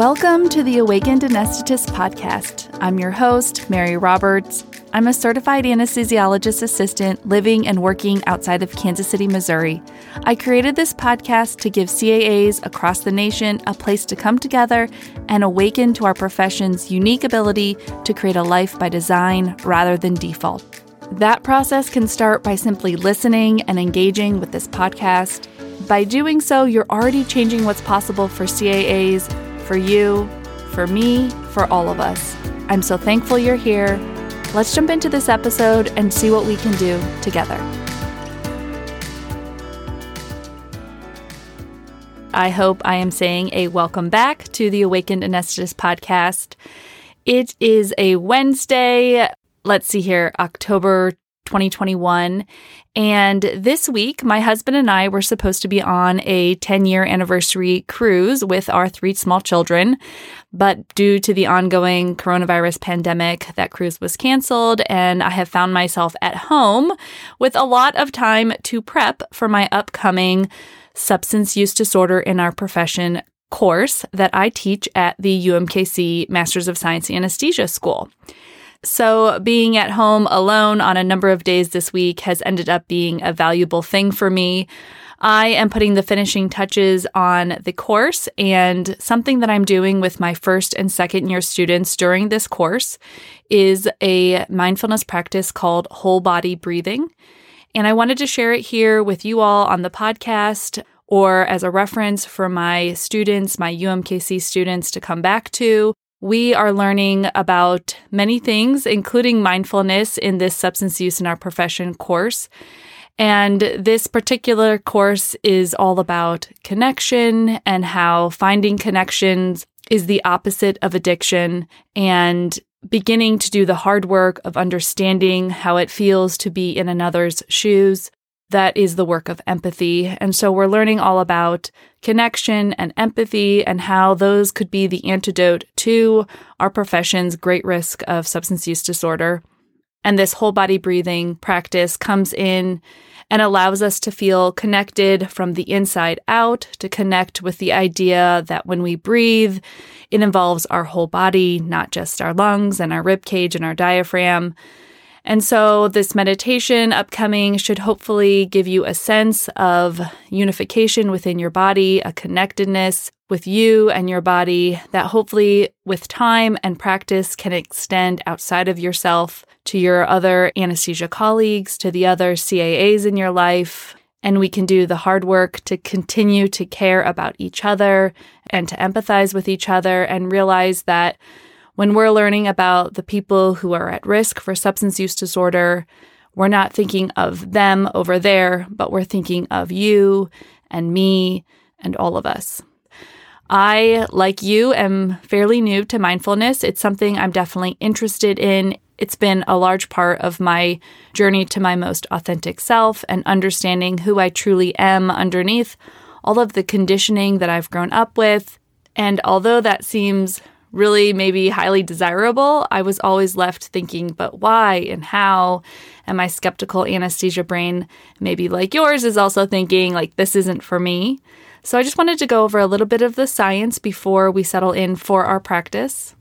Welcome to the Awakened Anesthetist podcast. I'm your host, Mary Roberts. I'm a certified anesthesiologist assistant living and working outside of Kansas City, Missouri. I created this podcast to give CAAs across the nation a place to come together and awaken to our profession's unique ability to create a life by design rather than default. That process can start by simply listening and engaging with this podcast. By doing so, you're already changing what's possible for CAAs for you, for me, for all of us. I'm so thankful you're here. Let's jump into this episode and see what we can do together. I hope I am saying a welcome back to the Awakened Anesthetist podcast. It is a Wednesday. Let's see here, October 2021. And this week, my husband and I were supposed to be on a 10 year anniversary cruise with our three small children. But due to the ongoing coronavirus pandemic, that cruise was canceled. And I have found myself at home with a lot of time to prep for my upcoming substance use disorder in our profession course that I teach at the UMKC Masters of Science Anesthesia School. So, being at home alone on a number of days this week has ended up being a valuable thing for me. I am putting the finishing touches on the course, and something that I'm doing with my first and second year students during this course is a mindfulness practice called whole body breathing. And I wanted to share it here with you all on the podcast or as a reference for my students, my UMKC students to come back to we are learning about many things, including mindfulness, in this substance use in our profession course. And this particular course is all about connection and how finding connections is the opposite of addiction and beginning to do the hard work of understanding how it feels to be in another's shoes, that is the work of empathy. And so we're learning all about connection and empathy and how those could be the antidote to our profession's great risk of substance use disorder. And this whole body breathing practice comes in and allows us to feel connected from the inside out, to connect with the idea that when we breathe, it involves our whole body, not just our lungs and our rib cage and our diaphragm. And so, this meditation upcoming should hopefully give you a sense of unification within your body, a connectedness with you and your body that hopefully, with time and practice, can extend outside of yourself to your other anesthesia colleagues, to the other CAAs in your life. And we can do the hard work to continue to care about each other and to empathize with each other and realize that when we're learning about the people who are at risk for substance use disorder, we're not thinking of them over there, but we're thinking of you and me and all of us. I, like you, am fairly new to mindfulness. It's something I'm definitely interested in. It's been a large part of my journey to my most authentic self and understanding who I truly am underneath all of the conditioning that I've grown up with. And although that seems really maybe highly desirable, I was always left thinking, but why and how? And my skeptical anesthesia brain, maybe like yours, is also thinking, like, this isn't for me. So I just wanted to go over a little bit of the science before we settle in for our practice.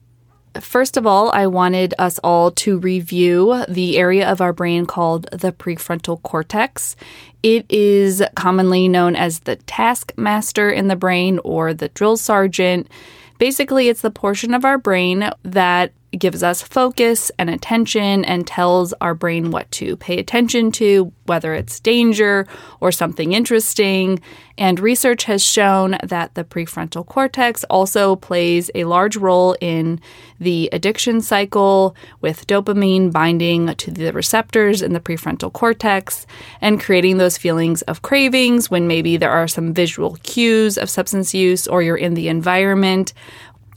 First of all, I wanted us all to review the area of our brain called the prefrontal cortex. It is commonly known as the taskmaster in the brain or the drill sergeant. Basically, it's the portion of our brain that gives us focus and attention and tells our brain what to pay attention to, whether it's danger or something interesting. And research has shown that the prefrontal cortex also plays a large role in the addiction cycle with dopamine binding to the receptors in the prefrontal cortex and creating those feelings of cravings when maybe there are some visual cues of substance use or you're in the environment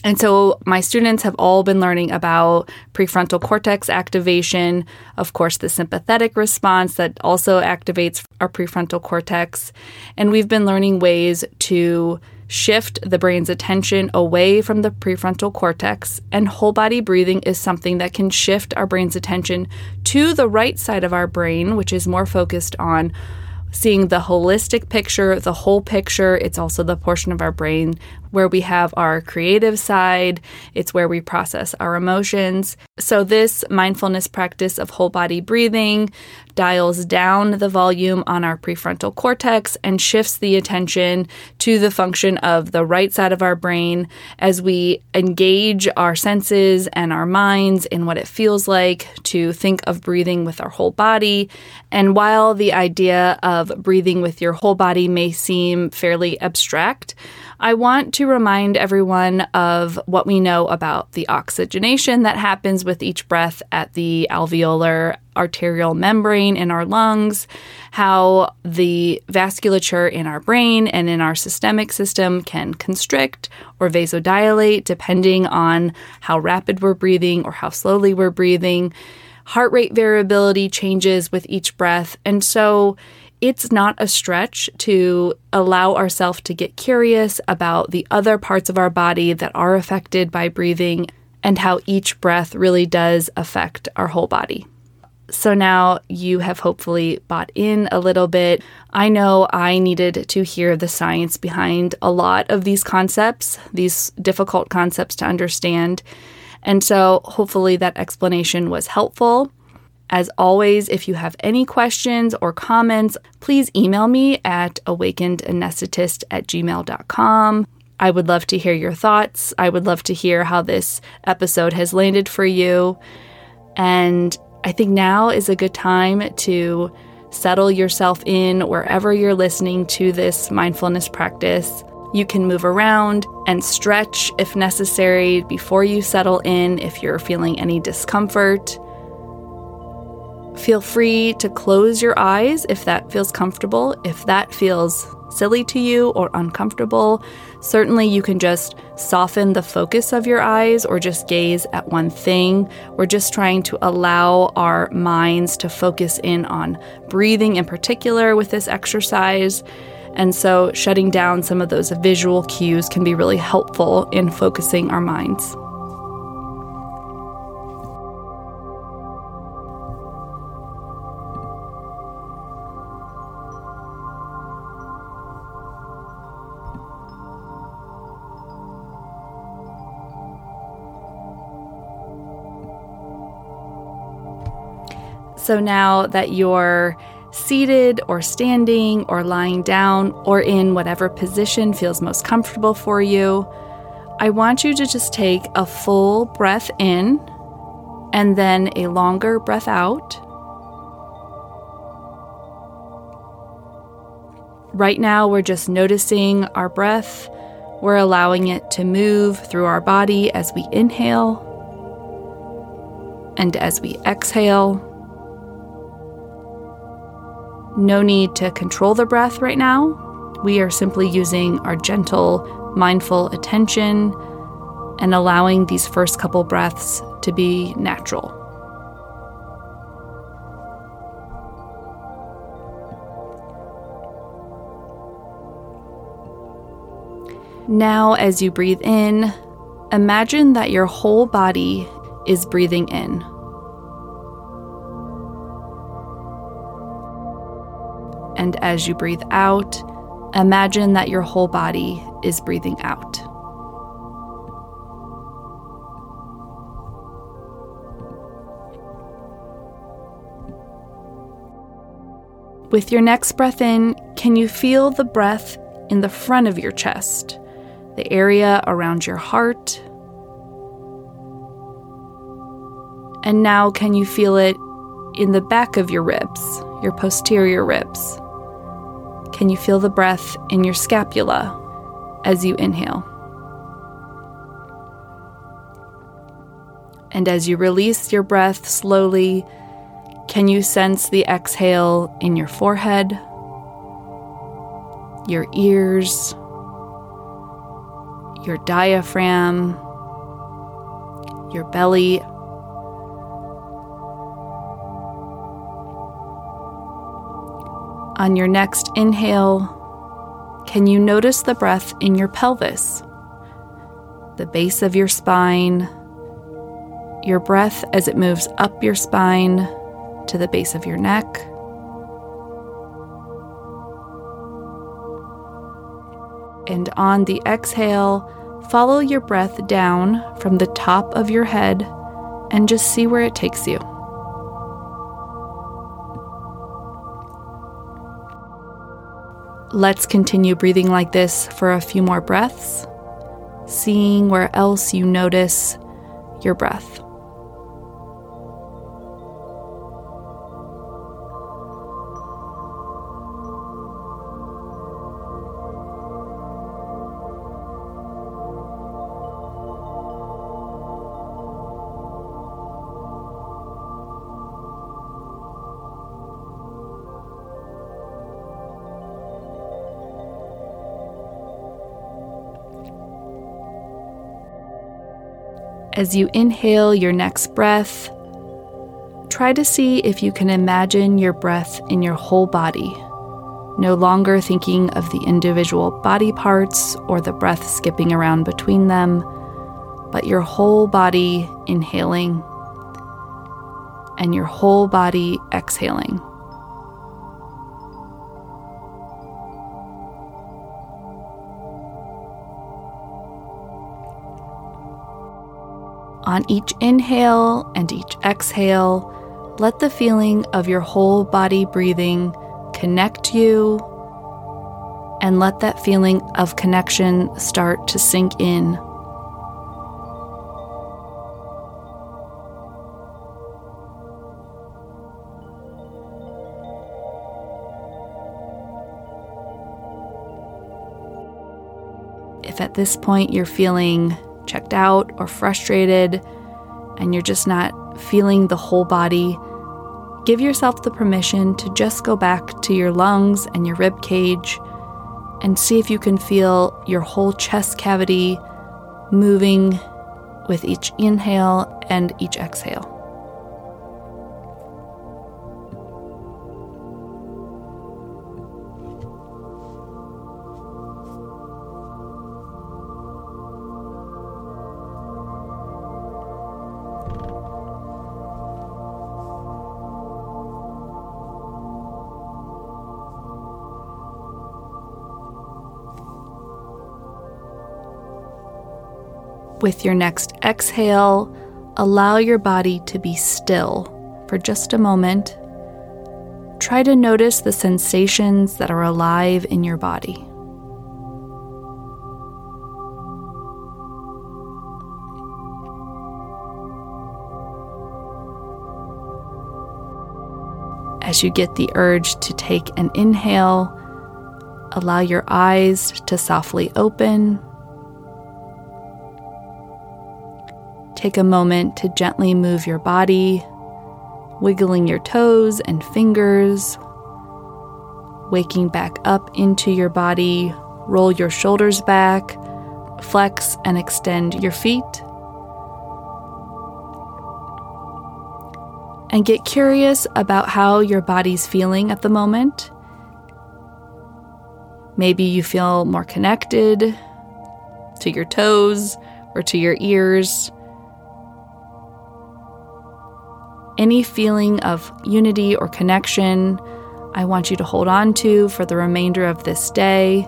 and so my students have all been learning about prefrontal cortex activation, of course, the sympathetic response that also activates our prefrontal cortex. And we've been learning ways to shift the brain's attention away from the prefrontal cortex. And whole body breathing is something that can shift our brain's attention to the right side of our brain, which is more focused on seeing the holistic picture, the whole picture. It's also the portion of our brain where we have our creative side, it's where we process our emotions. So, this mindfulness practice of whole body breathing dials down the volume on our prefrontal cortex and shifts the attention to the function of the right side of our brain as we engage our senses and our minds in what it feels like to think of breathing with our whole body. And while the idea of breathing with your whole body may seem fairly abstract, I want to remind everyone of what we know about the oxygenation that happens with each breath at the alveolar arterial membrane in our lungs, how the vasculature in our brain and in our systemic system can constrict or vasodilate depending on how rapid we're breathing or how slowly we're breathing. Heart rate variability changes with each breath. And so it's not a stretch to allow ourselves to get curious about the other parts of our body that are affected by breathing and how each breath really does affect our whole body. So now you have hopefully bought in a little bit. I know I needed to hear the science behind a lot of these concepts, these difficult concepts to understand. And so hopefully that explanation was helpful. As always, if you have any questions or comments, please email me at awakenedanesthetist at gmail.com. I would love to hear your thoughts. I would love to hear how this episode has landed for you. And I think now is a good time to settle yourself in wherever you're listening to this mindfulness practice. You can move around and stretch if necessary before you settle in if you're feeling any discomfort. Feel free to close your eyes if that feels comfortable. If that feels silly to you or uncomfortable, certainly you can just soften the focus of your eyes or just gaze at one thing. We're just trying to allow our minds to focus in on breathing in particular with this exercise. And so, shutting down some of those visual cues can be really helpful in focusing our minds. So now that you're seated or standing or lying down or in whatever position feels most comfortable for you, I want you to just take a full breath in and then a longer breath out. Right now, we're just noticing our breath. We're allowing it to move through our body as we inhale and as we exhale. No need to control the breath right now. We are simply using our gentle, mindful attention and allowing these first couple breaths to be natural. Now, as you breathe in, imagine that your whole body is breathing in. And as you breathe out, imagine that your whole body is breathing out. With your next breath in, can you feel the breath in the front of your chest, the area around your heart? And now, can you feel it in the back of your ribs, your posterior ribs? Can you feel the breath in your scapula as you inhale? And as you release your breath slowly, can you sense the exhale in your forehead, your ears, your diaphragm, your belly, On your next inhale, can you notice the breath in your pelvis, the base of your spine, your breath as it moves up your spine to the base of your neck? And on the exhale, follow your breath down from the top of your head and just see where it takes you. Let's continue breathing like this for a few more breaths, seeing where else you notice your breath. As you inhale your next breath, try to see if you can imagine your breath in your whole body, no longer thinking of the individual body parts or the breath skipping around between them, but your whole body inhaling and your whole body exhaling. On each inhale and each exhale, let the feeling of your whole body breathing connect you, and let that feeling of connection start to sink in. If at this point you're feeling checked out or frustrated and you're just not feeling the whole body, give yourself the permission to just go back to your lungs and your rib cage and see if you can feel your whole chest cavity moving with each inhale and each exhale. With your next exhale, allow your body to be still for just a moment. Try to notice the sensations that are alive in your body. As you get the urge to take an inhale, allow your eyes to softly open Take a moment to gently move your body, wiggling your toes and fingers, waking back up into your body. Roll your shoulders back, flex and extend your feet. And get curious about how your body's feeling at the moment. Maybe you feel more connected to your toes or to your ears. Any feeling of unity or connection, I want you to hold on to for the remainder of this day.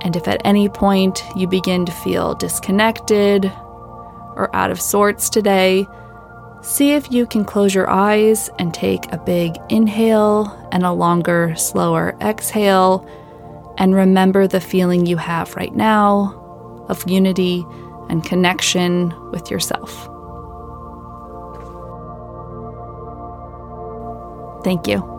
And if at any point you begin to feel disconnected or out of sorts today, see if you can close your eyes and take a big inhale and a longer, slower exhale. And remember the feeling you have right now of unity and connection with yourself. Thank you.